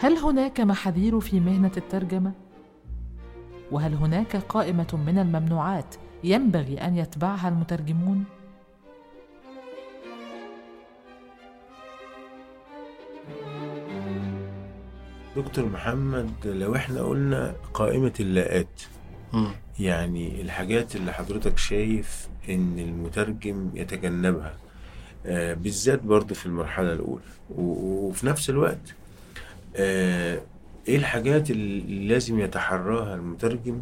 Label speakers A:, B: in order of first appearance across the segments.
A: هل هناك محاذير في مهنة الترجمة؟ وهل هناك قائمة من الممنوعات ينبغي أن يتبعها المترجمون؟
B: دكتور محمد لو إحنا قلنا قائمة اللاءات يعني الحاجات اللي حضرتك شايف إن المترجم يتجنبها آه بالذات برضه في المرحلة الأولى وفي نفس الوقت آه إيه الحاجات اللي لازم يتحراها المترجم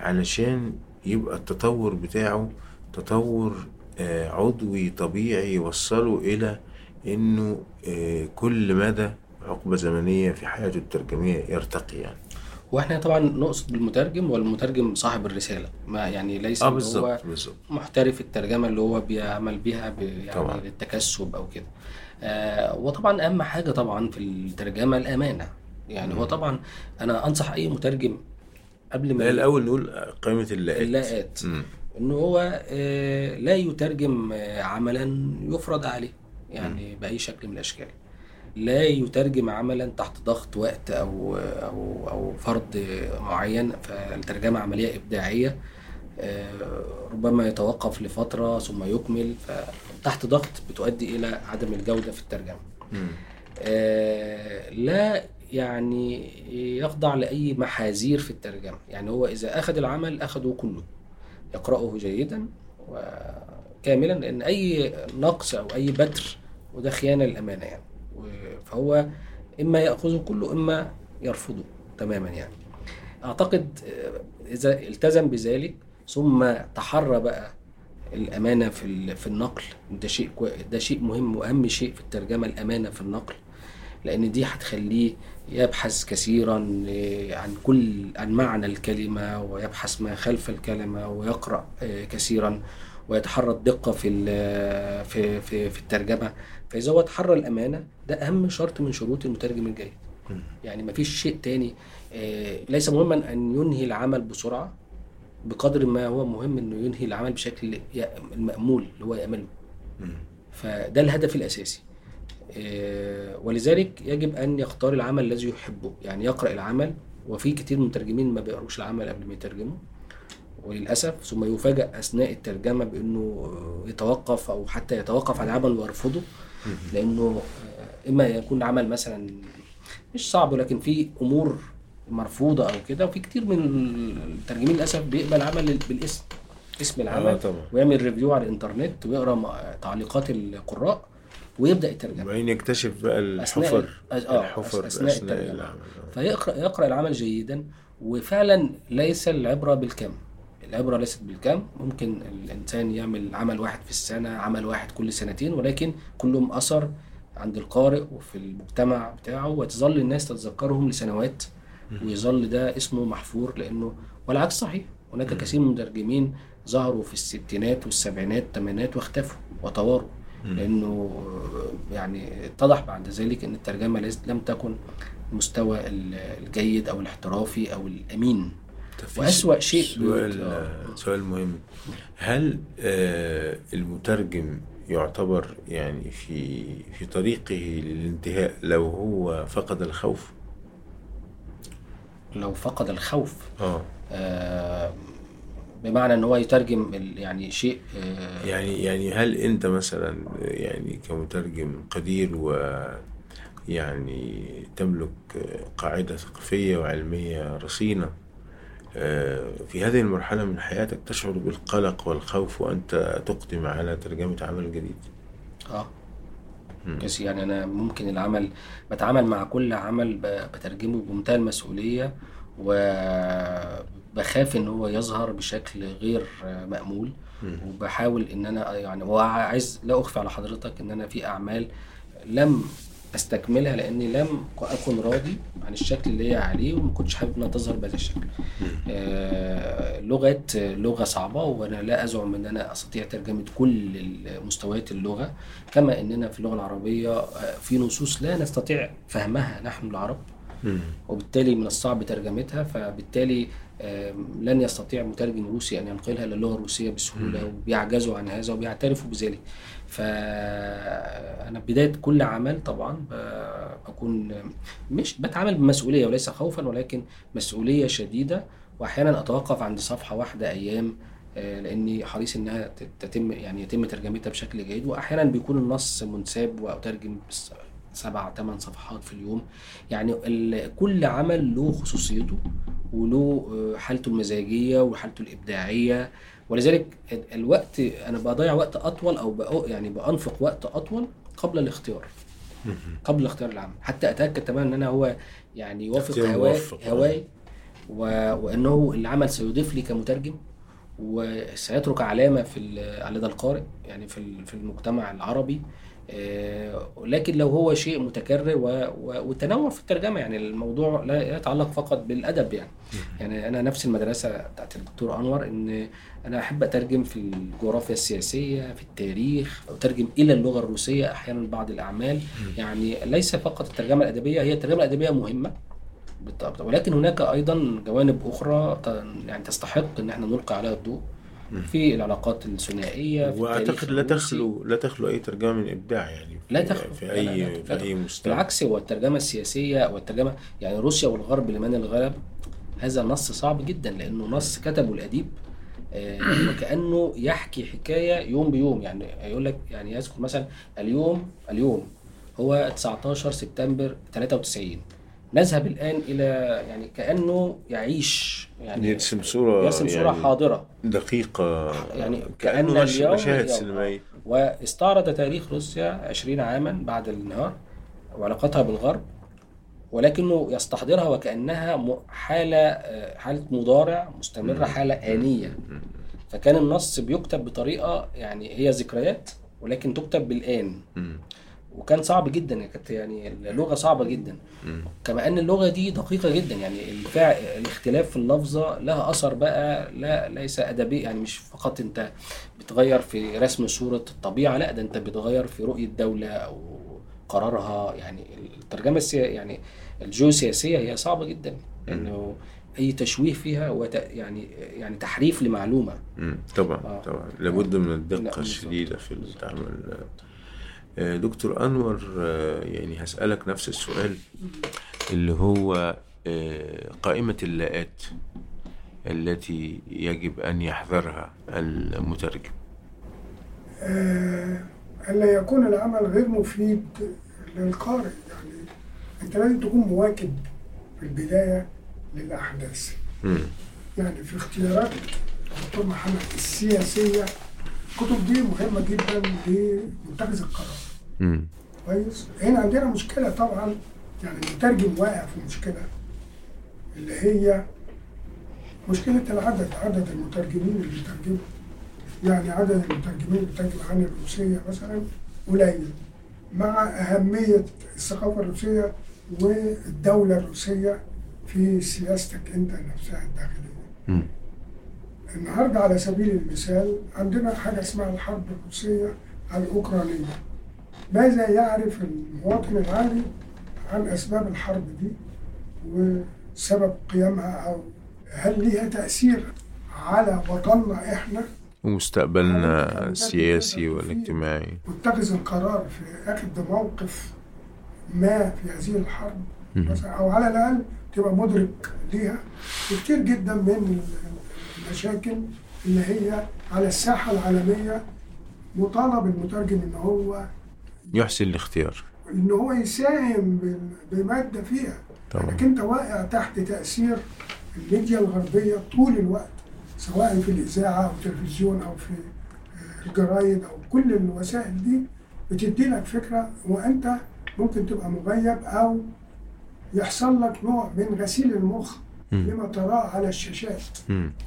B: علشان يبقى التطور بتاعه تطور آه عضوي طبيعي يوصله إلى إنه آه كل مدى حقبة زمنية في حياته الترجمية يرتقي يعني.
C: وإحنا طبعا نقصد بالمترجم والمترجم صاحب الرسالة ما يعني ليس
B: آه
C: اللي هو
B: بالظبط
C: محترف الترجمة اللي هو بيعمل بيها يعني
B: طبعاً.
C: للتكسب أو كده. آه وطبعا أهم حاجة طبعا في الترجمة الأمانة. يعني هو طبعا أنا أنصح أي مترجم قبل ما
B: لا الأول نقول قائمة اللاءات
C: اللاءات
B: مم.
C: إنه هو آه، لا يترجم آه، عملا يفرض عليه يعني بأي شكل من الأشكال. لا يترجم عملا تحت ضغط وقت أو أو أو فرض معين فالترجمة عملية إبداعية آه، ربما يتوقف لفترة ثم يكمل فتحت ضغط بتؤدي إلى عدم الجودة في
B: الترجمة.
C: آه، لا يعني يخضع لأي محاذير في الترجمة. يعني هو إذا أخذ العمل أخذه كله. يقرأه جيدا وكاملا لأن أي نقص أو أي بتر وده خيانة للأمانة يعني. فهو إما يأخذه كله إما يرفضه تماما يعني. أعتقد آه، إذا التزم بذلك ثم تحرى بقى الأمانة في في النقل. ده شيء ده شيء مهم وأهم شيء في الترجمة الأمانة في النقل. لأن دي هتخليه يبحث كثيرا عن كل عن معنى الكلمة ويبحث ما خلف الكلمة ويقرأ آه، كثيرا ويتحرى الدقة في في في في الترجمة. فإذا هو تحرى الأمانة ده أهم شرط من شروط المترجم الجيد. يعني مفيش شيء تاني آه، ليس مهما أن ينهي العمل بسرعة. بقدر ما هو مهم إنه ينهي العمل بشكل المأمول اللي هو يأمله
B: مم.
C: فده الهدف الأساسي. آه، ولذلك يجب أن يختار العمل الذي يحبه. يعني يقرأ العمل وفي كتير من المترجمين ما بيقروش العمل قبل ما يترجموا. وللأسف ثم يفاجأ أثناء الترجمة بأنه يتوقف أو حتى يتوقف عن العمل ويرفضه. لأنه آه، إما يكون عمل مثلا مش صعب ولكن في أمور مرفوضة أو كده وفي كتير من المترجمين للأسف بيقبل عمل بالاسم اسم العمل
B: طبعا
C: ويعمل ريفيو على الإنترنت ويقرأ تعليقات القراء ويبدأ يترجم
B: وبعدين يكتشف بقى
C: أثناء
B: الحفر
C: ال- آه،
B: الحفر
C: أثناء
B: أثناء
C: الترجمة.
B: العمل آه.
C: فيقرأ يقرأ العمل جيدا وفعلا ليس العبرة بالكم العبرة ليست بالكم ممكن الإنسان يعمل عمل واحد في السنة عمل واحد كل سنتين ولكن كلهم أثر عند القارئ وفي المجتمع بتاعه وتظل الناس تتذكرهم لسنوات ويظل ده اسمه محفور لأنه والعكس صحيح. هناك كثير من المترجمين ظهروا في الستينات والسبعينات والثمانينات واختفوا وتواروا لأنه يعني اتضح بعد ذلك إن الترجمة ليس- لم تكن المستوى ال- الجيد أو الاحترافي
B: أو الأمين.
C: وأسوأ شيء
B: سؤال
C: آه.
B: سؤال مهم. هل آه، المترجم يعتبر يعني في في طريقه للانتهاء لو هو فقد الخوف؟
C: لو فقد الخوف.
B: آه.
C: آه، بمعنى إن هو يترجم يعني شيء آه،
B: يعني يعني هل أنت مثلا يعني كمترجم قدير و يعني تملك قاعدة ثقافية وعلمية رصينة آه، في هذه المرحلة من حياتك تشعر بالقلق والخوف وأنت تقدم على ترجمة عمل جديد؟
C: آه. بس يعني أنا ممكن العمل بتعامل مع كل عمل بترجمه بمنتهى المسؤولية وبخاف إن هو يظهر بشكل غير مأمول. وبحاول إن أنا يعني وعايز لا أخفي على حضرتك إن أنا في أعمال لم أستكملها لأني لم أكن راضي عن الشكل اللي هي عليه وما كنتش حابب إنها تظهر بهذا الشكل. آه لغه لغة صعبة وأنا لا أزعم إن أنا أستطيع ترجمة كل مستويات اللغة كما إننا في اللغة العربية آه، في نصوص لا نستطيع فهمها نحن العرب. وبالتالي من الصعب ترجمتها فبالتالي لن يستطيع مترجم روسي أن ينقلها للغه الروسية بسهولة وبيعجزوا عن هذا وبيعترفوا بذلك. فانا بداية كل عمل طبعا بكون مش بتعامل بمسؤولية وليس خوفا ولكن مسؤولية شديدة. واحيانا أتوقف عند صفحة واحدة أيام آه، لأني حريص إنها تت- تتم يعني يتم ترجمتها بشكل جيد. واحيانا بيكون النص منساب وأترجم سبع ثمان صفحات في اليوم. يعني كل عمل له خصوصيته وله آه، حالته المزاجية وحالته الإبداعية. ولذلك ال- الوقت أنا بضيع وقت أطول أو بأ- يعني بأنفق وقت أطول قبل الاختيار. قبل اختيار العمل حتى أتأكد تماما إن أنا هو يعني يوافق هواي
B: موفق.
C: هواي و... وإنه العمل سيضيف لي كمترجم وسيترك علامة في ال- لدى القارئ يعني في في المجتمع العربي. آه، لكن لو هو شيء متكرر. والتنوع في الترجمة يعني الموضوع لا يتعلق فقط بالأدب يعني. يعني أنا نفس المدرسة بتاعت الدكتور أنور إن أنا أحب أترجم في الجغرافيا السياسية في التاريخ أترجم إلى اللغة الروسية أحيانا بعض الأعمال. يعني ليس فقط الترجمة الأدبية هي الترجمة الأدبية مهمة بالطبع. ولكن هناك أيضا جوانب أخرى يعني تستحق إن إحنا نلقي عليها الضوء. في العلاقات الثنائية في
B: وأعتقد لا. تخلو لا تخلو أي ترجمة من إبداع يعني
C: لا تخلو.
B: في أي
C: لا، لا،
B: في
C: لا
B: أي مستوى
C: بالعكس هو الترجمة السياسية أو الترجمة يعني روسيا والغرب لمن الغلب هذا نص صعب جدا لأنه نص كتبه الأديب آه، وكأنه يحكي حكاية يوم بيوم يعني يقول لك يعني يذكر مثلا اليوم اليوم هو 19 سبتمبر 93 نذهب الآن إلى يعني كأنه يعيش يعني
B: يرسم صورة
C: يرسم صورة
B: يعني
C: حاضرة.
B: دقيقة.
C: يعني
B: كانه
C: كأن
B: نشر
C: اليوم
B: مشاهد. سينمائية.
C: واستعرض تاريخ روسيا 20 عاما بعد الانهيار وعلاقتها بالغرب ولكنه يستحضرها وكأنها م- حالة آه، حالة مضارع مستمرة حالة آنية. فكان النص بيكتب بطريقة يعني هي ذكريات ولكن تكتب بالآن.
B: مم.
C: وكان صعب جدا يعني كانت يعني اللغة صعبة جدا. كما ان اللغة دي دقيقة جدا يعني الفع... الاختلاف في اللفظة لها أثر بقى لا ليس أدبي يعني مش فقط أنت بتغير في رسم صورة الطبيعة لا ده أنت بتغير في رؤية دولة أو قرارها يعني الترجمة السيا... يعني الجيوسياسية هي صعبة جدا لأنه أي تشويه فيها هو ت... يعني يعني تحريف
B: لمعلومة. طبعا
C: آه.
B: طبعا لابد من
C: لا،
B: الدقه. الشديدة في التعامل آه، دكتور أنور آه، يعني هسألك نفس السؤال اللي هو آه، قائمة اللاءات التي يجب أن يحذرها المترجم
D: آه، ألا يكون العمل غير مفيد للقارئ يعني أنت لازم تكون مواكب في البداية للأحداث. يعني في اختيارات الدكتور محمد السياسية الكتب دي مهمة جدا لمتخذ القرار. كويس. هنا عندنا مشكلة طبعا يعني المترجم واقع في مشكلة اللي هي مشكلة العدد عدد المترجمين اللي بيترجموا. يعني عدد المترجمين اللي بترجم عن الروسية مثلا قليل مع أهمية الثقافة الروسية والدولة الروسية في سياستك أنت نفسها الداخلية.
B: مم.
D: النهارده على سبيل المثال عندنا حاجة اسمها الحرب الروسية الأوكرانية. ماذا يعرف المواطن العادي عن أسباب الحرب دي وسبب قيامها أو هل ليها تأثير على وطننا إحنا؟
B: ومستقبلنا السياسي والاجتماعي
D: واتخذ القرار في اخذ موقف ما في هذه الحرب. مثلا؟ أو على الأقل تبقى مدرك ليها. كتير جدا من المشاكل اللي هي على الساحة العالمية مطالب المترجم إن هو
B: يحسن الاختيار.
D: ان هو يساهم بماده فيها.
B: طبعا.
D: لكن أنت واقع تحت تأثير الميديا الغربية طول الوقت سواء في الإذاعة أو التلفزيون أو في آه، الجرايد أو كل الوسائل دي بتدي لك فكرة وأنت ممكن تبقى مغيب أو يحصل لك نوع من غسيل المخ. لما تراه على الشاشات.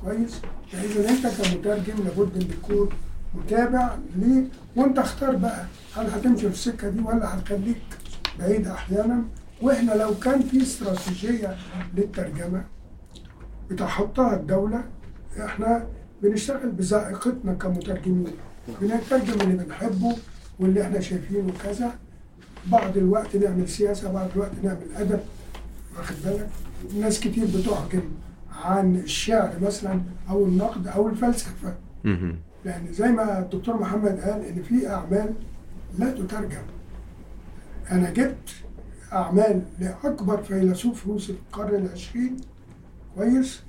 D: كويس؟ فإذا أنت كمترجم لابد أن تكون متابع ليه وانت اختار بقى هل هتمشي في السكة دي ولا هتخليك بعيد أحيانا. وإحنا لو كان في استراتيجية للترجمة بتحطها الدولة إحنا بنشتغل بذائقتنا كمترجمين. بنترجم اللي بنحبه واللي إحنا شايفينه كذا. بعض الوقت نعمل سياسة بعض الوقت نعمل أدب. واخد بالك؟ ناس كتير بتحكم عن الشعر مثلا أو النقد أو الفلسفة.
B: مهم.
D: لأن زي ما الدكتور محمد قال إن في أعمال لا تترجم. أنا جبت أعمال لأكبر فيلسوف روسي في القرن العشرين. كويس؟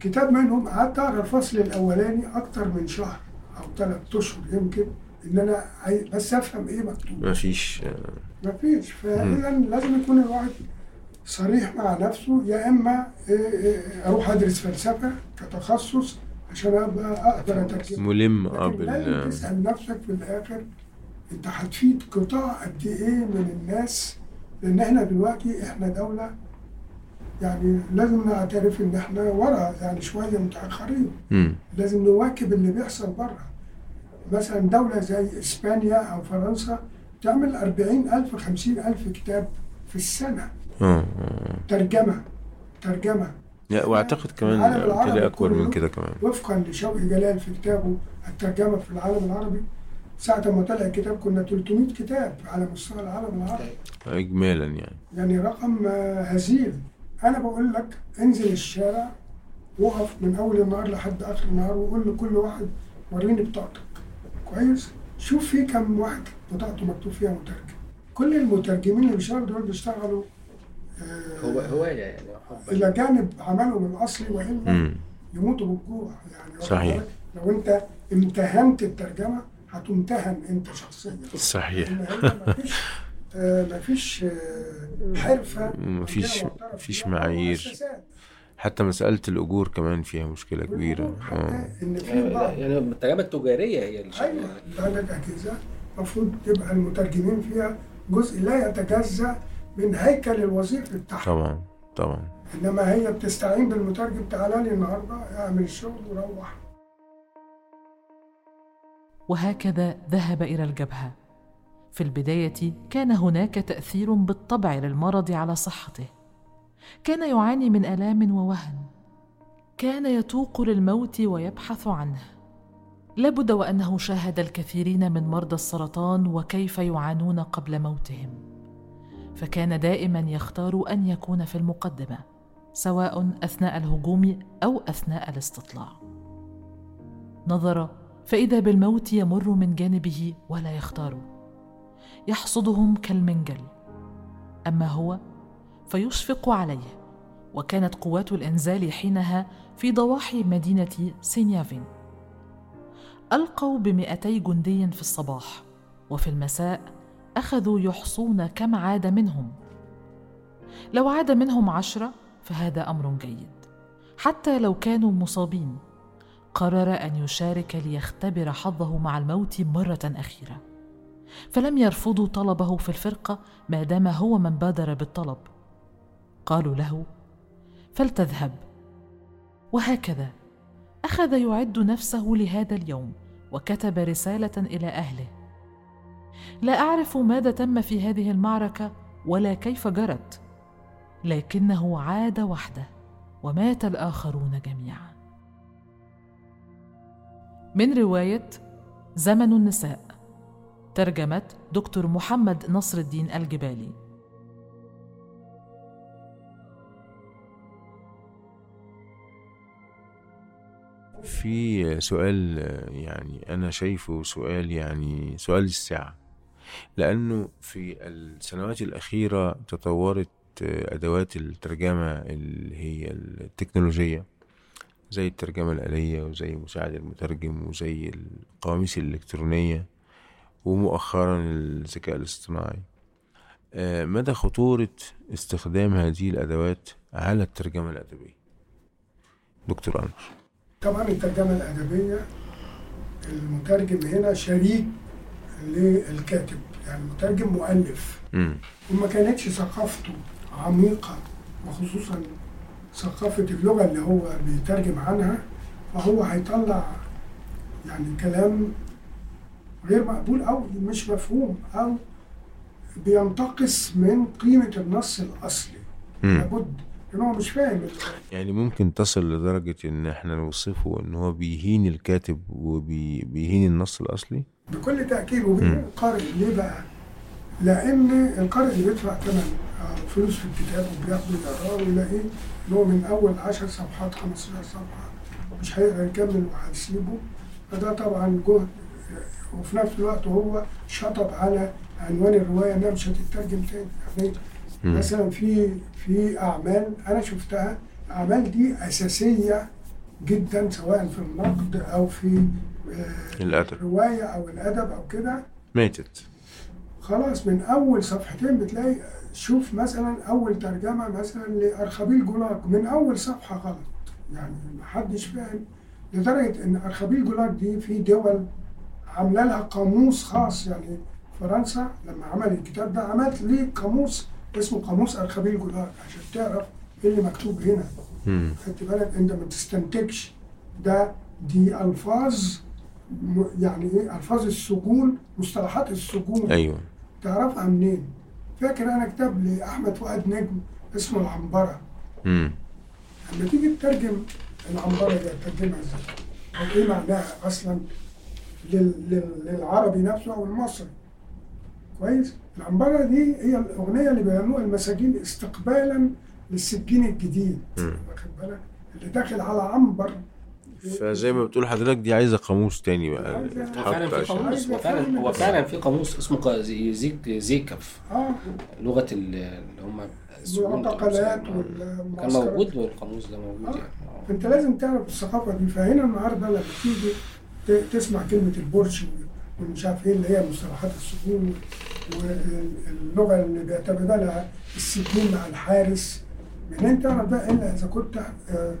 D: كتاب منهم قعدت أقرأ الفصل الأولاني أكتر من شهر أو ثلاث أشهر يمكن إن أنا عاي- بس أفهم إيه مكتوب.
B: مفيش.
D: مفيش. فاذا لازم يكون الواحد صريح مع نفسه يا إما إيه إيه أروح أدرس فلسفة كتخصص عشان ابقى أقدر أترجم.
B: ملم
D: آه
B: بال
D: تسأل نفسك في الآخر أنت هتفيد قطاع قد إيه من الناس؟ لأن إحنا دلوقتي إحنا دولة يعني لازم نعترف إن إحنا ورا يعني شوية
B: متأخرين.
D: لازم نواكب اللي بيحصل بره. مثلا دولة زي إسبانيا أو فرنسا تعمل أربعين ألف خمسين ألف كتاب في السنة.
B: آه آه.
D: ترجمة ترجمة.
B: لا وأعتقد كمان بالتالي
D: أكبر
B: من كده كمان.
D: وفقا لشوقي جلال في كتابه الترجمة في العالم العربي ساعة ما طلع الكتاب كنا 300 كتاب على مستوى العالم العربي.
B: اجمالا يعني.
D: يعني رقم هزيل. أنا بقول لك انزل الشارع وقف من أول النهار لحد آخر النهار وقول لكل واحد وريني بطاقتك. كويس؟ شوف في كم واحد بطاقته مكتوب فيها مترجم. كل المترجمين اللي بيشتغلوا دول بيشتغلوا
C: هو هواية يعني
D: إلى جانب عملهم الأصلي وإلا
B: مم.
D: يموتوا بالجوع يعني
B: صحيح.
D: لو أنت امتهنت الترجمة هتمتهن أنت شخصيا.
B: صحيح.
D: إن مفيش آه، مفيش آه، حرفة
B: مفيش- مفيش معايير. حتى مسألة الأجور كمان فيها مشكلة كبيرة.
D: حتى إن في بعض
C: يعني الترجمه التجارية هي اللي
D: أيوه
C: شغالة.
D: انت عندك المفروض تبقى المترجمين فيها جزء لا يتجزأ من هيكل الوظيفي بتاعها
B: طبعا طبعا.
D: إنما هي بتستعين بالمترجم تعالى لي النهارده اعمل الشغل وروح.
A: وهكذا ذهب إلى الجبهة. في البداية كان هناك تأثير بالطبع للمرض على صحته. كان يعاني من آلام ووهن. كان يتوق للموت ويبحث عنه. لابد وأنه شاهد الكثيرين من مرضى السرطان وكيف يعانون قبل موتهم. فكان دائما يختار أن يكون في المقدمة سواء أثناء الهجوم أو أثناء الاستطلاع. نظر فإذا بالموت يمر من جانبه ولا يختاره يحصدهم كالمنجل. أما هو فيشفق عليه. وكانت قوات الإنزال حينها في ضواحي مدينة سينيافين. ألقوا بمئتي جندي في الصباح وفي المساء أخذوا يحصون كم عاد منهم. لو عاد منهم عشرة فهذا أمر جيد. حتى لو كانوا مصابين قرر أن يشارك ليختبر حظه مع الموت مرة أخيرة. فلم يرفضوا طلبه في الفرقة ما دام هو من بادر بالطلب. قالوا له فلتذهب. وهكذا أخذ يعد نفسه لهذا اليوم وكتب رسالة إلى أهله. لا أعرف ماذا تم في هذه المعركة ولا كيف جرت لكنه عاد وحده ومات الآخرون جميعا. من رواية زمن النساء ترجمه دكتور محمد نصر الدين الجبالي.
B: في سؤال يعني أنا شايفه سؤال يعني سؤال الساعة. لأنه في السنوات الأخيرة تطورت آه، أدوات الترجمة اللي هي التكنولوجية زي الترجمة الآلية وزي مساعد المترجم وزي القواميس الإلكترونية ومؤخرا الذكاء الاصطناعي. آه، مدى خطورة استخدام هذه الأدوات على الترجمة الأدبية؟ دكتور أنور
D: طبعا الترجمة الأدبية المترجم هنا شريك للكاتب يعني المترجم مؤلف. وما كانتش ثقافته عميقة وخصوصا ثقافة اللغة اللي هو بيترجم عنها فهو هيطلع يعني كلام غير مقبول أو مش مفهوم أو بينتقص من قيمة النص الأصلي. لابد لأن هو مش فاهم
B: يعني ممكن تصل لدرجة إن إحنا نوصفه إن هو بيهين الكاتب وبيهين النص الأصلي؟
D: بكل تأكيد وبين القارئ ليه بقى؟ لأن القارئ اللي بيدفع ثمن آه، فلوس في الكتاب وبياخده يقراه ويلاقيه ان هو من أول 10 صفحات 15 صفحة مش هيقدر يكمل وهيسيبه فده طبعا جهد آه، وفي نفس الوقت هو شطب على عنوان الرواية إنها مش هتترجم تاني يعني. مثلا في في أعمال أنا شفتها الأعمال دي أساسية جدا سواء في النقد أو في
B: الأدب.
D: الروايه أو الأدب أو كده.
B: ماتت.
D: خلاص من أول صفحتين بتلاقي شوف مثلا أول ترجمة مثلا لأرخبيل جولاج من أول صفحة غلط. يعني محدش فاهم. لدرجة إن أرخبيل جولاج دي في دول عاملة لها قاموس خاص. يعني فرنسا لما عمل الكتاب ده عملت ليه قاموس اسمه قاموس أرخبيل جولاج عشان تعرف إيه اللي مكتوب هنا. خدت بالك؟ أنت ما تستنتجش. ده دي ألفاظ يعني إيه ألفاظ السجون مصطلحات السجون
B: أيوه
D: تعرفها منين؟ فاكر أنا كتاب لأحمد فؤاد نجم اسمه العنبرة
B: مم.
D: لما تيجي تترجم العنبرة دي تترجمها إزاي؟ أو إيه معناها أصلا لل... لل... للعربي نفسه أو المصري كويس؟ العنبرة دي هي الأغنية اللي بيغنوها المساجين استقبالا للسجين الجديد. واخد بالك؟ اللي داخل على عنبر
B: فزي ما بتقول حضرتك دي عايزة قاموس تاني بقى.
C: فعلا في قاموس. هو فعلا هو فعلا في قاموس اسمه زيك زيكف.
D: آه.
C: لغة ال- اللي هم السجون.
D: المعتقلات
C: كان
D: والمعسكرات.
C: موجود والقاموس ده موجود يعني. آه.
D: فانت لازم تعرف الثقافة دي. فهنا النهارده لما تيجي تسمع كلمة البرش ومش عارف إيه اللي هي مصطلحات السجون واللغة اللي بيعتمدها السجين مع الحارس. منين تعرف ده إلا إذا كنت آه، آه،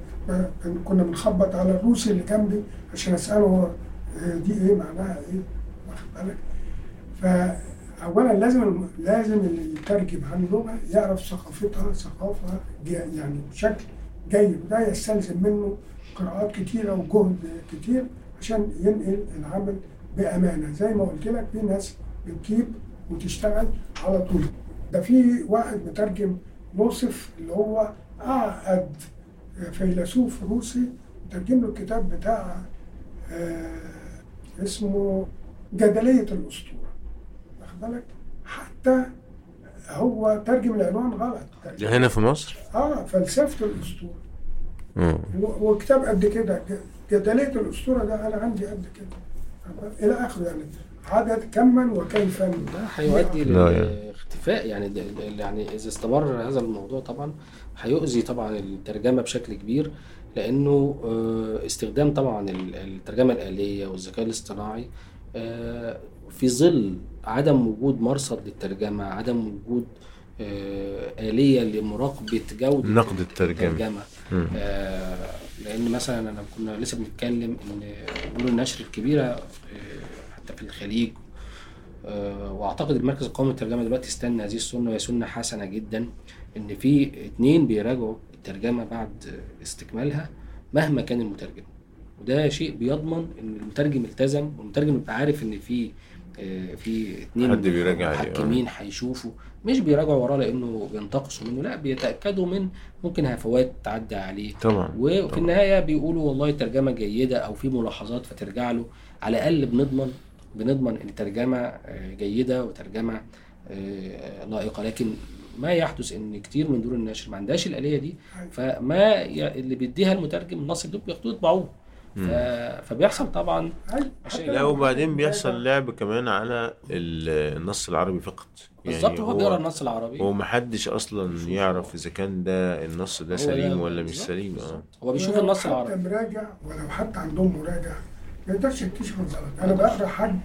D: كنا بنخبط على الروسي اللي جنبي عشان أسأله هو، آه، دي إيه معناها إيه؟ واخد بالك؟ فاولا لازم لازم اللي يترجم عن لغه يعرف ثقافتها ثقافة يعني بشكل جيد وده يستلزم منه قراءات كتيرة وجهد كتير عشان ينقل العمل بأمانة. زي ما قلت لك في ناس بتجيب وتشتغل على طول. ده في واحد مترجم نوصف اللي هو اعقد فيلسوف روسي ترجم له الكتاب بتاع آه، اسمه جدلية الأسطورة. واخد بالك؟ حتى هو ترجم العنوان غلط.
B: ده هنا في مصر؟
D: آه فلسفة الأسطورة. وكتاب قد كده. جدلية الأسطورة ده أنا عندي قد كده. إلى آخره يعني. عدد كما وكيفا
C: ده هيؤدي
B: لا يعني.
C: يعني ده- يعني إذا استمر هذا الموضوع طبعا هيؤذي طبعا الترجمة بشكل كبير لأنه آه، استخدام طبعا ال- الترجمة الآلية والذكاء الاصطناعي آه، في ظل عدم وجود مرصد للترجمة عدم وجود آه، آلية لمراقبة جودة
B: نقد الترجمة.
C: الترجمة. آه، لأن مثلا أنا كنا لسه بنتكلم إن دور النشر الكبيرة حتى في الخليج واعتقد المركز القومي للترجمه دلوقتي استنى هذه السنة وهي سنة حسنة جدا إن في اتنين بيراجعوا الترجمة بعد استكمالها مهما كان المترجم. وده شيء بيضمن إن المترجم التزم والمترجم يبقى عارف إن في آه، في اتنين
B: حد بيراجع آه.
C: محكمين هيشوفوا. مش بيراجعوا وراه لأنه بينتقصوا منه لا بيتأكدوا من ممكن هفوات تعدي عليه.
B: طبعا
C: وفي
B: طبعا.
C: النهاية بيقولوا والله ترجمة جيدة أو في ملاحظات فترجع له. على الأقل بنضمن بنضمن إن ترجمة آه، جيدة وترجمة آه، لائقة. لكن ما يحدث إن كتير من دور النشر ما عندهاش الآلية دي فما ي- اللي بيديها المترجم النص دول بياخدوه يطبعوه فبيحصل طبعا
D: أيوة.
B: لا
D: لو
B: وبعدين بيحصل لعب كمان على ال- النص العربي فقط.
C: بالظبط هو بيقرأ النص العربي.
B: هو محدش أصلا يعرف إذا كان ده النص ده سليم ولا مش سليم
C: آه. هو بيشوف
D: ولو
C: النص
D: حتى
C: العربي.
D: مراجع ولو حتى عندهم مراجع ما يقدرش يكتشف الغلط. أنا بقرأ حد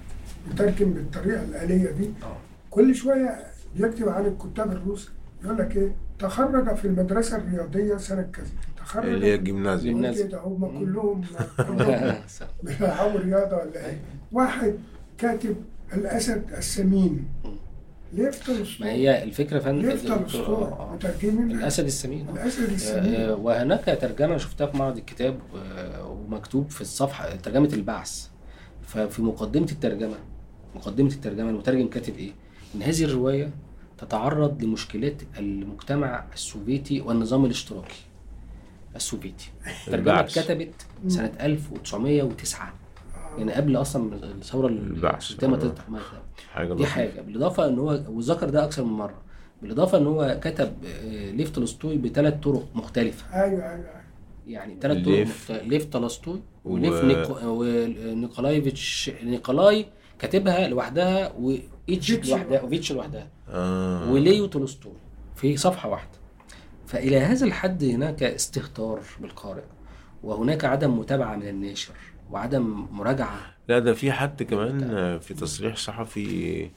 D: يترجم بالطريقة الآلية دي
C: آه.
D: كل شوية بيكتب عن الكتاب الروس يقول لك إيه؟ تخرج في المدرسة الرياضية سنة كذا. تخرج
B: اللي هي الجيمنازيوم.
C: الجيمنازيوم.
D: كده هم كلهم كلهم بيلعبوا رياضة ولا إيه؟ واحد كاتب الأسد السمين. ليه
C: ما هي
D: الفكرة
C: فن
D: يفضل الصورة مترجمين
C: الأسد السمين.
D: الأسد السمين.
C: آه، وهناك ترجمة شفتها في معرض الكتاب آه، ومكتوب في الصفحه ترجمة البعث. ففي مقدمة الترجمة مقدمة الترجمة المترجم كاتب إيه؟ إن هذه الرواية تتعرض لمشكلات المجتمع السوفيتي والنظام الاشتراكي. السوفيتي. الترجمه
B: البعث.
C: اتكتبت سنة 1909 يعني قبل أصلا الثورة
B: البعث. آه.
C: تفتح ما-
B: حاجة
C: دي. حاجة بالإضافة إن هو وذكر ده أكثر من مرة بالإضافة إن هو كتب آه، ليف تولستوي بثلاث طرق مختلفة
D: أيوه أيوه
C: يعني ثلاث طرق
B: ليف.
C: مختلفه ليف تولستوي وليف
B: و-
C: نيكو... ونيكولايفيتش نيكولاي كاتبها لوحدها
D: وإيتش
C: لوحدها وفيتش لوحدها
B: آه.
C: وليو تولستوي في صفحة واحدة فإلى هذا الحد هناك استهتار بالقارئ وهناك عدم متابعة من الناشر وعدم مراجعة.
B: لا ده في حد كمان في تصريح صحفي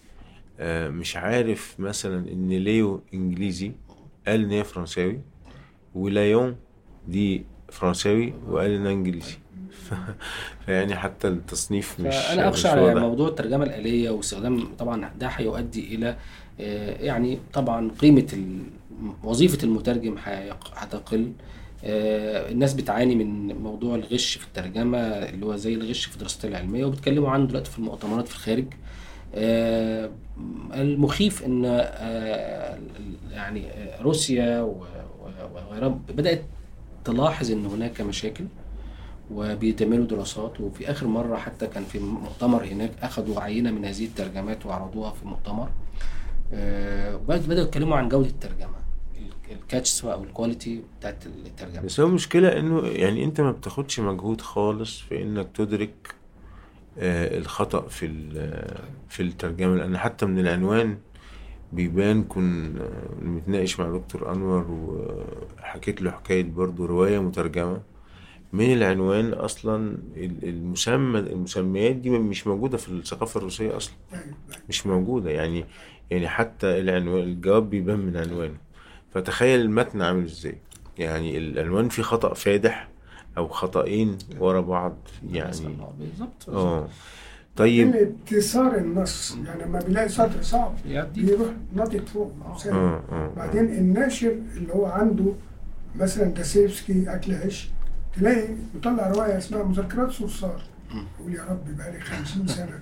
B: آه، مش عارف مثلا إن ليو إنجليزي قال إن هي فرنساوي ولايون دي فرنساوي وقال إنها إنجليزي. فيعني حتى التصنيف مش
C: فأنا
B: مش
C: اخشى على. موضوع الترجمة الآلية واستخدام طبعا ده هيؤدي إلى آه، يعني طبعا قيمة وظيفة المترجم هتقل. الناس بتعاني من موضوع الغش في الترجمة اللي هو زي الغش في الدراسات العلمية وبيتكلموا عنه دلوقتي في المؤتمرات في الخارج. آه، المخيف إن آه، يعني آه، روسيا وغيرها بدأت تلاحظ إن هناك مشاكل وبيتعملوا دراسات. وفي آخر مرة حتى كان في مؤتمر هناك أخذوا عينة من هذه الترجمات وعرضوها في مؤتمر. آه، بداوا يتكلموا عن جودة الترجمة. الكاتش أو ال quality بتاعت الترجمة.
B: بس هو المشكلة إنه يعني أنت ما بتاخدش مجهود خالص في إنك تدرك آه، الخطأ في ال- في الترجمة. لأن حتى من العنوان بيبان كن آه، متناقش مع دكتور أنور وحكيت له حكاية برضو رواية مترجمة. من العنوان أصلا ال- المسمى المسميات دي مش موجودة في الثقافة الروسية
D: أصلا.
B: مش موجودة يعني يعني حتى العنوان الجواب بيبان من عنوانه. فتخيل المتن عامل إزاي. يعني العنوان فيه خطأ فادح أو خطأين ورا بعض يعني
C: بالظبط بالظبط.
B: آه. طيب.
D: من اتصار النص يعني لما بيلاقي سطر صعب بيروح ناطط فوق.
B: آه آه
D: بعدين الناشر اللي هو عنده مثلا داسيفسكي أكل عيش تلاقي مطلع رواية اسمها مذكرات صرصار. يقول يا رب بقى لي 50 سنه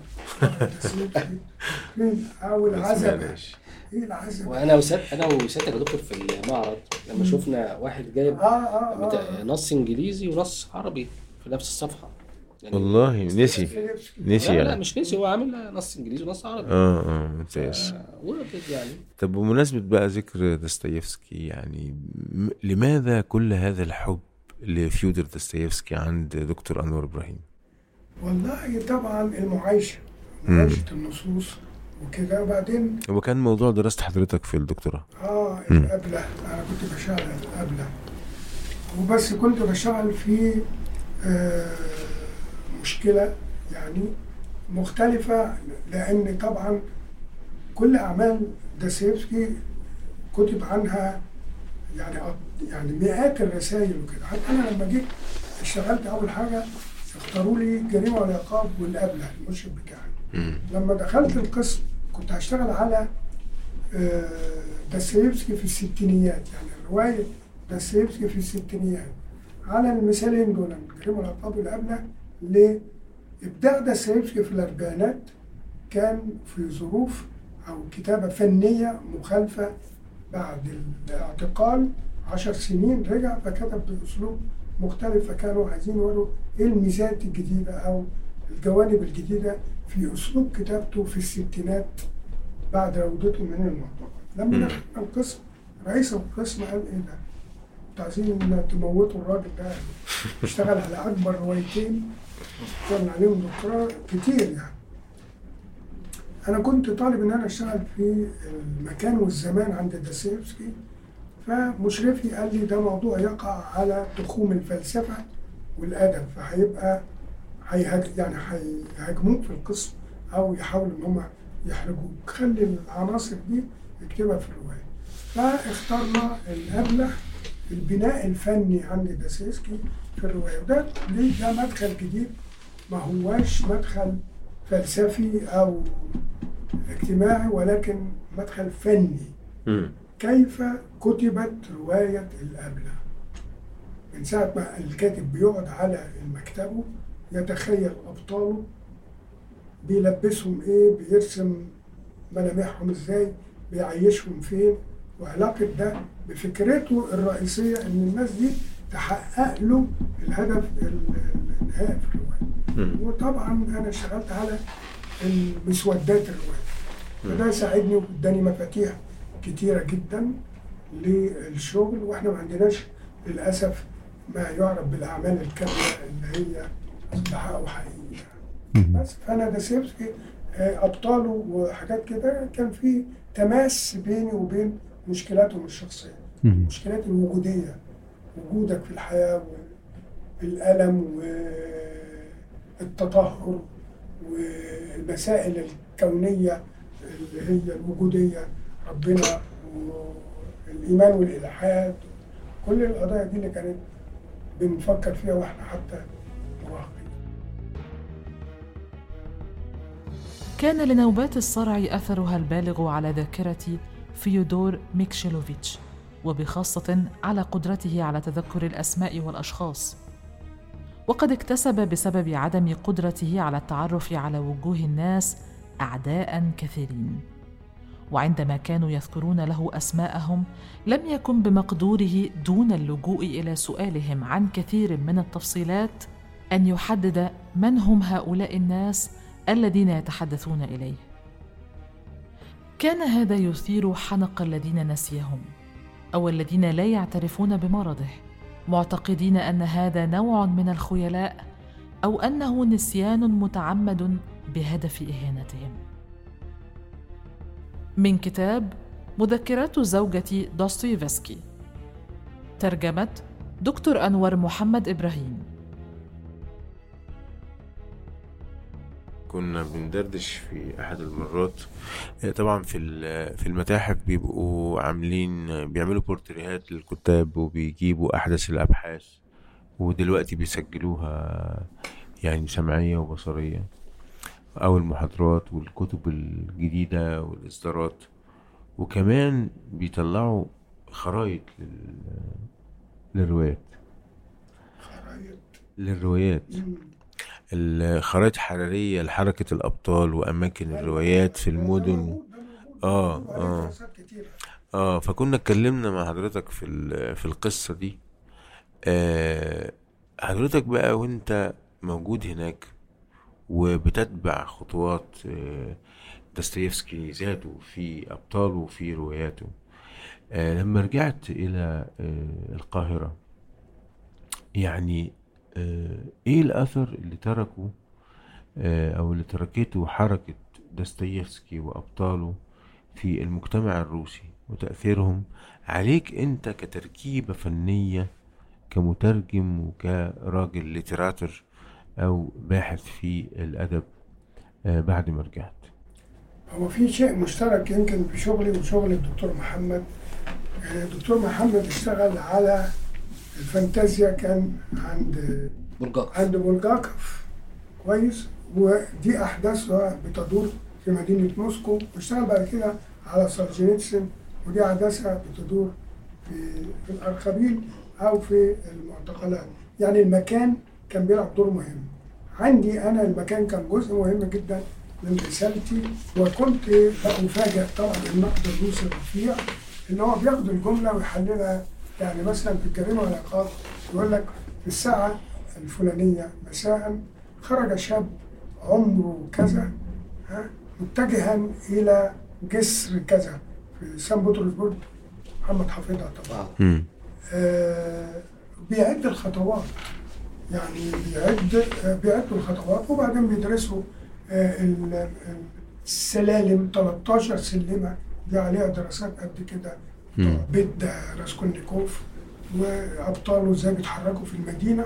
D: داسيفسكي. فين؟ أو العزبه
B: معلش.
D: إيه العزبه
C: وأنا وسات أنا وساتك يا دكتور في المعرض لما شفنا واحد جايب
D: آه آه
C: بتا-
D: آه
C: نص إنجليزي ونص عربي في نفس الصفحة. يعني
B: والله نسي.
D: داستيفسكي.
B: نسي
C: لا لا
B: يعني
C: مش نسي هو عامل نص إنجليزي ونص عربي.
B: آه آه ممتاز.
C: آه، وردت يعني.
B: طب بمناسبة بقى ذكر داستايفسكي يعني م- لماذا كل هذا الحب لفيودر داستايفسكي عند دكتور أنور إبراهيم؟
D: والله طبعا
B: المعايشة.
D: معايشة النصوص وكده. وبعدين
B: هو كان موضوع دراسة حضرتك في الدكتوراه. آه.
D: الأبلة أنا كنت بشتغل الأبلة وبس كنت بشتغل في آه مشكلة يعني مختلفة لأن طبعا كل أعمال داستيفسكي كتب عنها يعني يعني مئات الرسائل وكده. حتى أنا لما جيت اشتغلت أول حاجة اختاروا لي جريمة والعقاب والأبلة المشرف بتاعي. لما دخلت القسم كنت هشتغل على آه، داستيفسكي في الستينيات. يعني رواية داستيفسكي في الستينيات. على المثالين دول الجريمة والعقاب والأبلة لإبداع داستيفسكي في الأربعينات كان في ظروف أو كتابة فنية مخالفة بعد الاعتقال. عشر سنين رجع فكتب بأسلوب مختلف فكانوا عايزين يوروا إيه الميزات الجديدة أو الجوانب الجديدة في أسلوب كتابته في الستينات بعد عودته من المعتقل لما. دخلنا القسم رئيس القسم قال إيه ده؟ أنتوا عايزين تموتوا الراجل ده اشتغل على أكبر روايتين كان عليهم دكتوراه كتير يعني أنا كنت طالب إن أنا أشتغل في المكان والزمان عند داستيفسكي فمشرفي قال لي ده موضوع يقع على تخوم الفلسفة والأدب فهيبقى يعني هيهاجموك في القسم أو يحاولوا إن هم يحرجوك خلي العناصر دي اكتبها في الرواية. فاخترنا الأبلة البناء الفني عند داسيسكي في الرواية. وده ليه؟ ده مدخل جديد ما هواش مدخل فلسفي أو اجتماعي ولكن مدخل فني. كيف كتبت رواية الأبلة؟ من ساعة ما الكاتب بيقعد على مكتبه يتخيل أبطاله بيلبسهم إيه بيرسم ملامحهم إزاي بيعيشهم فين. وعلاقة ده بفكرته الرئيسية إن الناس دي تحقق له الهدف ال- النهائي في الرواية. وطبعا أنا اشتغلت على المسودات الرواية. فده ساعدني واداني مفاتيح كتيرة جدا للشغل وإحنا ما عندناش للأسف ما يعرف بالأعمال الكاملة اللي هي اصبحاء وحقيقيه بس فانا داستيفسكي آه، أبطاله وحاجات كده كان في تماس بيني وبين مشكلاتهم الشخصية. المشكلات الوجودية وجودك في الحياة والألم والتطهر والمسائل الكونية اللي هي الوجودية ربنا والإيمان والإلحاد. كل القضايا دي اللي كانت بنفكر فيها وإحنا حتى مراهقين.
A: كان لنوبات الصرع أثرها البالغ على ذاكرة فيودور ميكشيلوفيتش وبخاصة على قدرته على تذكر الأسماء والأشخاص. وقد اكتسب بسبب عدم قدرته على التعرف على وجوه الناس أعداء كثيرين. وعندما كانوا يذكرون له أسماءهم لم يكن بمقدوره دون اللجوء إلى سؤالهم عن كثير من التفصيلات أن يحدد من هم هؤلاء الناس الذين يتحدثون إليه. كان هذا يثير حنق الذين نسيهم أو الذين لا يعترفون بمرضه معتقدين أن هذا نوع من الخيلاء أو أنه نسيان متعمد بهدف إهانتهم. من كتاب مذكرات زوجة دوستويفسكي ترجمة دكتور أنور محمد إبراهيم.
B: كنا بندردش في أحد المرات. آه، طبعا في في المتاحف بيبقوا عاملين بيعملوا بورتريهات للكتاب وبيجيبوا احدث الأبحاث ودلوقتي بيسجلوها يعني سمعية وبصرية. أو المحاضرات والكتب الجديدة والإصدارات. وكمان بيطلعوا خرايط لل... للروايات.
D: خرايط.
B: للروايات. الخرائط حرارية لحركة الأبطال وأماكن الروايات في المدن.
D: دراسات كتيرة
B: آه فكنا اتكلمنا مع حضرتك في في القصة دي. آه حضرتك بقى وأنت موجود هناك وبتتبع خطوات آه داستويفسكي ذاته في أبطاله وفي رواياته. آه لما رجعت إلى آه القاهرة يعني إيه الأثر اللي تركه آه أو اللي تركته حركة داستويفسكي وأبطاله في المجتمع الروسي وتأثيرهم عليك أنت كتركيبة فنية كمترجم وكراجل литератор أو باحث في الأدب آه، بعد ما رجعت؟
D: هو في شيء مشترك يمكن في شغلي وشغل الدكتور محمد. آه، الدكتور محمد اشتغل على الفانتازيا كان عند
C: بلجاكوف
D: عند بولجاكوف كويس. ودي أحداثها بتدور في مدينة موسكو. واشتغل بعد كده على سولجينيتسن ودي أحداثها بتدور في في الارخبيل أو في المعتقلات. يعني المكان كان بيلعب دور مهم. عندي أنا المكان كان جزء مهم جدا من رسالتي. وكنت بفاجئ طبعا النقد الروسي الرفيع إن هو بياخد الجملة ويحللها يعني مثلا في الجريمه والعقاب يقول لك في الساعة الفلانية مساء خرج شاب عمره كذا ها متجها إلى جسر كذا في سان بطرسبرج محمد حافظها طبعا
C: آه.
D: بيعد الخطوات يعني بيعد بيعدوا الخطوات وبعدين بيدرسوا آه، ال- ال- السلالم 13 سلمة دي عليها دراسات قد كده. بيت راسكولنيكوف وأبطاله إزاي بيتحركوا في المدينة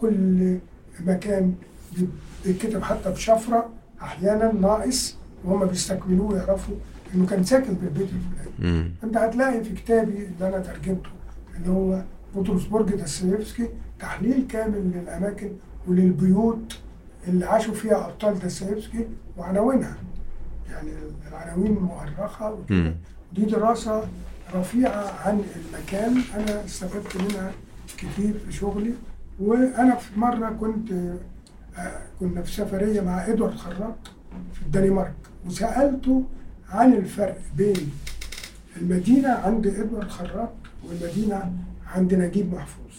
D: كل مكان بي- بيتكتب حتى بشفره أحيانا ناقص وهم بيستكملوه يعرفوا إنه كان ساكن في البيت الفلاني. أنت هتلاقي في كتابي اللي أنا ترجمته اللي هو بطرسبرج داستويفسكي تحليل كامل للأماكن وللبيوت اللي عاشوا فيها أبطال داستويفسكي وعناوينها يعني العناوين مؤرخة وكده.
B: مم.
D: دي دراسة رفيعه عن المكان. أنا استفدت منها كتير في شغلي وأنا في مرة كنت آه، كنا في سفرية مع إدوارد خراط في الدنمارك وسألته عن الفرق بين المدينة عند إدوارد خراط والمدينة عند نجيب محفوظ.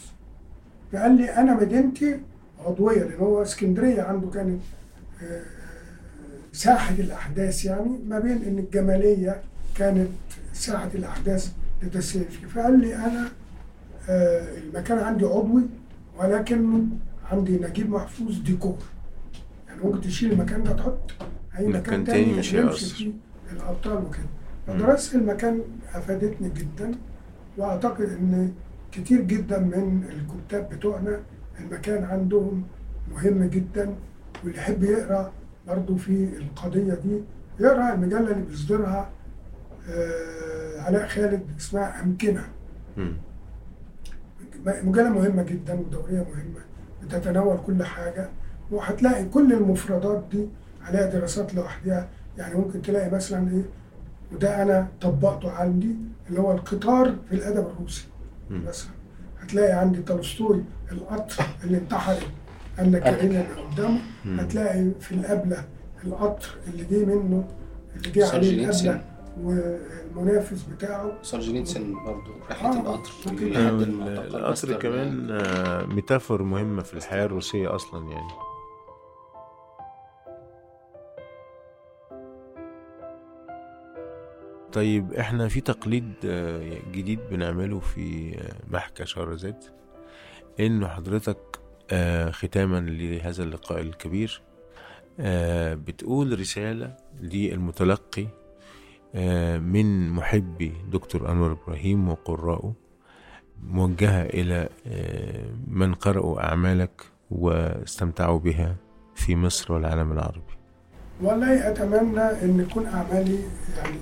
D: فقال لي أنا مدينتي عضوية لأن هو اسكندرية عنده كانت آه، ساحة الأحداث يعني ما بين إن الجمالية كانت ساحه الأحداث لتسير فيه فقال لي أنا آه، المكان عندي عضوي ولكن عندي نجيب محفوظ ديكور يعني ممكن تشيل المكان ده تحط أي
B: مكان
D: مكان
B: تاني مش هيأثر.
D: فيه الأبطال وكده
B: مم.
D: فدراسة المكان أفادتني جدا وأعتقد إن كتير جدا من الكتاب بتوعنا المكان عندهم مهم جدا واللي يحب يقرأ برضه في القضية دي يقرأ المجلة اللي بيصدرها علاء خالد اسمها
B: أمكنة.
D: مجله مهمة جدا ودورية مهمة بتتناول كل حاجة وهتلاقي كل المفردات دي عليها دراسات لوحدها يعني ممكن تلاقي مثلا إيه وده أنا طبقته عندي اللي هو القطار في الأدب الروسي. مثلا هتلاقي عندي تولستوي القطر اللي انتحر أنا كارنينا اللي قدامه. هتلاقي في القبلة القطر اللي جه منه اللي جه عليه
C: سولجينيتسن.
D: والمنافس بتاعه.
C: سولجينيتسن برضه رحلة
D: آه،
C: القطر.
B: آه، القطر كمان آه، metaphor مهمة في الحياة الروسية أصلا يعني. طيب إحنا في تقليد آه، جديد بنعمله في محكى شهرزاد انه حضرتك ختاما لهذا اللقاء الكبير بتقول رسالة للمتلقي من محبي دكتور أنور إبراهيم وقرائه موجهة إلى آه، من قرأوا أعمالك واستمتعوا بها في مصر والعالم العربي.
D: والله أتمنى إن يكون أعمالي يعني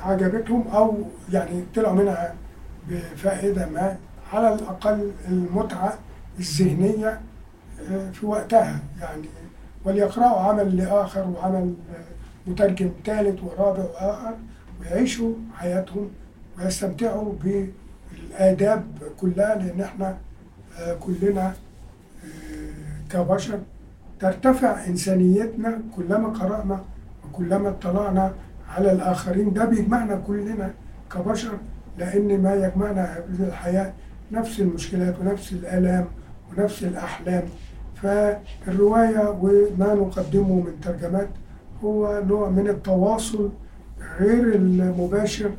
D: عجبتهم أو يعني طلعوا منها بفائدة ما على الأقل المتعة الذهنية آه، في وقتها يعني وليقرأوا عمل لآخر وعمل آه، مترجم ثالث ورابع وآخر ويعيشوا حياتهم ويستمتعوا بالآداب كلها لأن إحنا آه، كلنا آه، كبشر ترتفع إنسانيتنا كلما قرأنا وكلما اطلعنا على الآخرين. ده بيجمعنا كلنا كبشر لأن ما يجمعنا في الحياة نفس المشكلات ونفس الآلام ونفس الأحلام. فالرواية وما نقدمه من ترجمات هو نوع من التواصل غير المباشر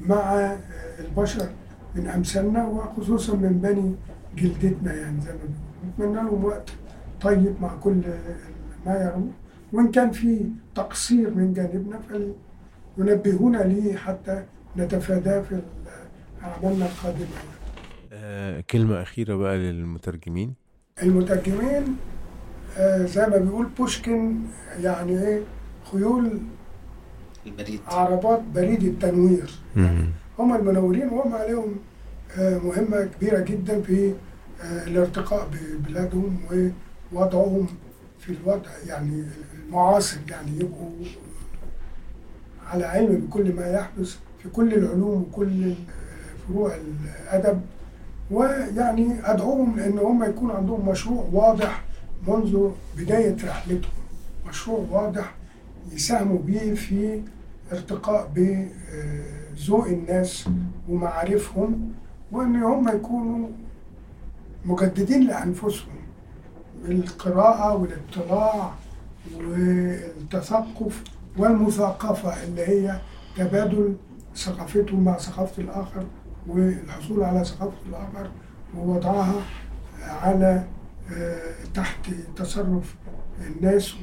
D: مع البشر من أمثالنا وخصوصا من بني جلدتنا يعني زي ما بنقول نتمنى لهم وقت طيب مع كل ما يروه وإن كان في تقصير من جانبنا فلينبهونا ليه حتى نتفاداه في أعمالنا القادمة.
B: آه، كلمة أخيرة بقى للمترجمين.
D: المترجمين آه، زي ما بيقول بوشكين يعني إيه خيول
C: البريد.
D: عربات بريد التنوير.
B: مم.
D: هم المنورين وهم عليهم آه، مهمة كبيرة جدا في آه، الارتقاء ببلادهم ووضعهم في الوضع يعني المعاصر يعني يبقوا على علم بكل ما يحدث في كل العلوم وكل فروع الأدب. ويعني أدعوهم لأن هم يكون عندهم مشروع واضح منذ بداية رحلتهم. مشروع واضح يساهموا بيه في ارتقاء بذوق الناس ومعارفهم وإن هم يكونوا مجددين لأنفسهم بالقراءة والاطلاع والتثقف والمثاقفة اللي هي تبادل ثقافتهم مع ثقافة الآخر والحصول على ثقافة الآخر ووضعها على آه، تحت تصرف الناس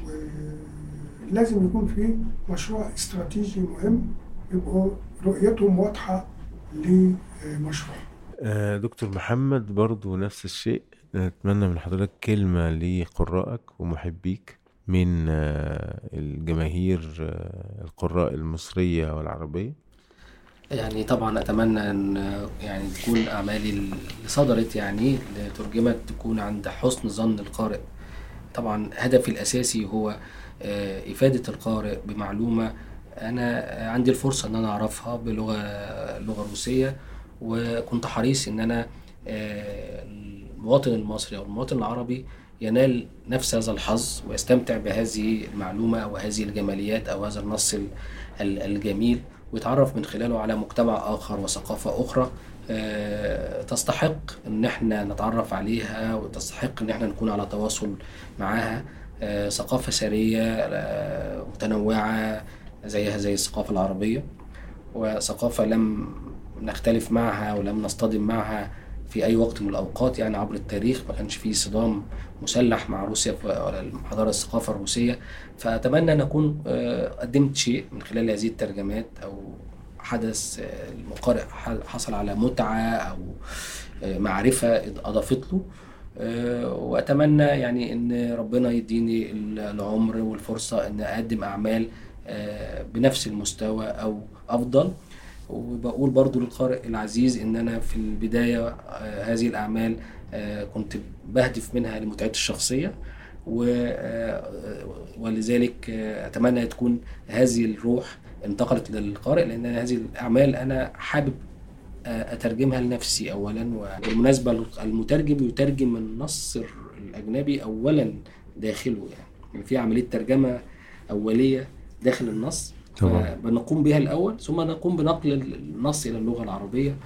D: ولازم يكون في مشروع استراتيجي مهم يبقوا رؤيتهم واضحة لمشروع.
B: آه، دكتور محمد برضو نفس الشيء. نتمنى من حضرتك كلمة لقرائك ومحبيك من آه، الجماهير آه، القراء المصرية والعربية.
C: يعني طبعا أتمنى أن يعني تكون أعمالي اللي صدرت يعني اللي ترجمت تكون عند حسن ظن القارئ. طبعا هدفي الأساسي هو آه، إفادة القارئ بمعلومة أنا عندي الفرصة إن أنا أعرفها بلغة لغة روسية وكنت حريص إن أنا آه، المواطن المصري أو المواطن العربي ينال نفس هذا الحظ ويستمتع بهذه المعلومة أو هذه الجماليات أو هذا النص ال- ال- الجميل ويتعرف من خلاله على مجتمع آخر وثقافة أخرى. آه، تستحق إن إحنا نتعرف عليها وتستحق إن إحنا نكون على تواصل معاها. ثقافة سرية آه، متنوعة زيها زي الثقافة العربية. وثقافة لم نختلف معها ولم نصطدم معها في أي وقت من الأوقات يعني عبر التاريخ ما كانش فيه صدام مسلح مع روسيا ولا الحضارة الثقافة الروسية. فأتمنى أن أكون آه، قدمت شيء من خلال هذه الترجمات أو حدث آه، المقارئ حصل على متعة أو آه، معرفة أضافت له. آه، وأتمنى يعني إن ربنا يديني العمر والفرصة إن أقدم أعمال آه، بنفس المستوى أو أفضل. وبقول برضو للقارئ العزيز إن أنا في البداية آه، هذه الأعمال كنت بهدف منها لمتعتي الشخصية. ولذلك أتمنى تكون هذه الروح انتقلت للقارئ لأن هذه الأعمال أنا حابب أترجمها لنفسي اولا وبالمناسبة المترجم يترجم النص الأجنبي اولا داخله يعني يعني في عملية ترجمة أولية داخل النص
B: طبعا.
C: بنقوم بها الأول ثم نقوم بنقل النص إلى اللغة العربية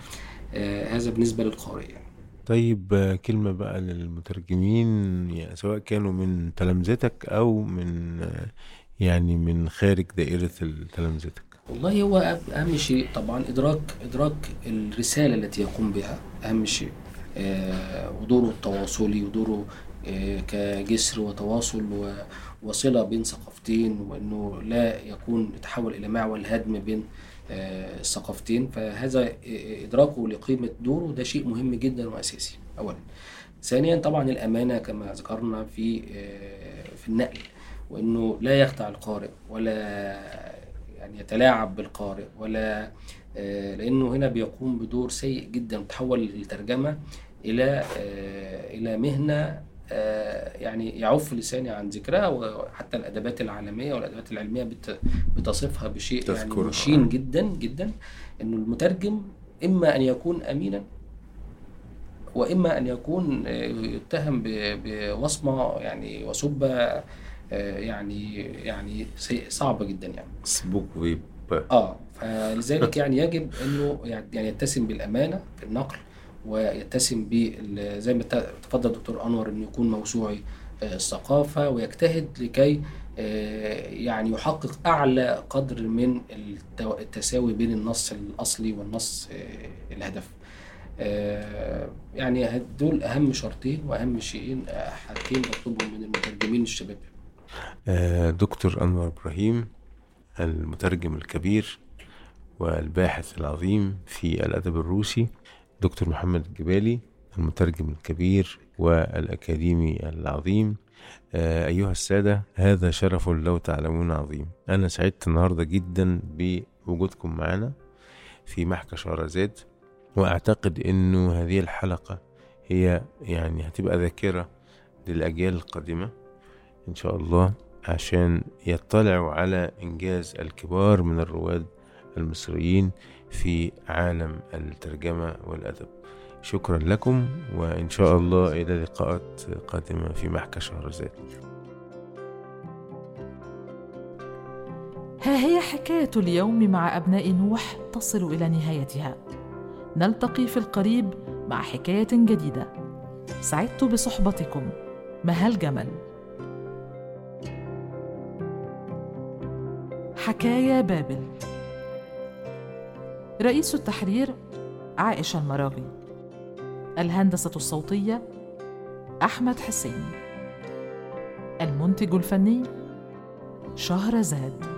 C: آه، هذا بالنسبة للقارئ يعني.
B: طيب آه، كلمة بقى للمترجمين يعني سواء كانوا من تلامذتك أو من آه، يعني من خارج دائرة تلامذتك
C: والله هو أهم شيء طبعا إدراك إدراك الرسالة التي يقوم بها أهم شيء. آه، ودوره التواصلي ودوره آه، كجسر وتواصل و- وصلة بين ثقافتين وإنه لا يكون يتحول إلى معول هدم بين آه، الثقافتين فهذا آه، إدراكه لقيمة دوره ده شيء مهم جدا وأساسي أولا. ثانيا طبعا الأمانة كما ذكرنا في آه، في النقل وإنه لا يخدع القارئ ولا يعني يتلاعب بالقارئ ولا آه، لأنه هنا بيقوم بدور سيء جدا وتحول الترجمة إلى آه، إلى مهنة آه، يعني يعف لساني عن ذكرها وحتى الأدبات العالمية والأدبات العلمية بت- بتصفها بشيء يعني. مشين جدا جدا إنه المترجم إما أن يكون أمينا وإما أن يكون يتهم بوصمة يعني وسبه يعني يعني سيء- صعبه جدا يعني.
B: سبوك ويب
C: آه فلذلك يعني يجب إنه يعني يتسم بالأمانة في النقل ويتسم بال- زي ما تفضل دكتور أنور إنه يكون موسوعي آه، الثقافة ويجتهد لكي آه، يعني يحقق أعلى قدر من التساوي بين النص الأصلي والنص آه، الهدف. آه، يعني دول أهم شرطين وأهم شيئين آه، حاجتين بطلبهم من المترجمين الشباب.
B: آه، دكتور أنور إبراهيم المترجم الكبير والباحث العظيم في الأدب الروسي دكتور محمد الجبالي المترجم الكبير والأكاديمي العظيم. آه، أيها السادة هذا شرف لو تعلمون عظيم. أنا سعدت النهاردة جدا بوجودكم معنا في محكى شهرزاد وأعتقد أنه هذه الحلقة هي يعني هتبقى ذاكرة للأجيال القادمة إن شاء الله عشان يطلعوا على إنجاز الكبار من الرواد المصريين في عالم الترجمة والأدب. شكرا لكم وإن شاء الله إلى لقاءات قادمة في محكى شهرزاد
A: ها هي حكاية اليوم مع أبناء نوح تصل إلى نهايتها. نلتقي في القريب مع حكاية جديدة. سعدت بصحبتكم. مها جمل. حكايا بابل. رئيس التحرير عائشة المراغي. الهندسة الصوتية أحمد حسين. المنتج الفني شهرزاد.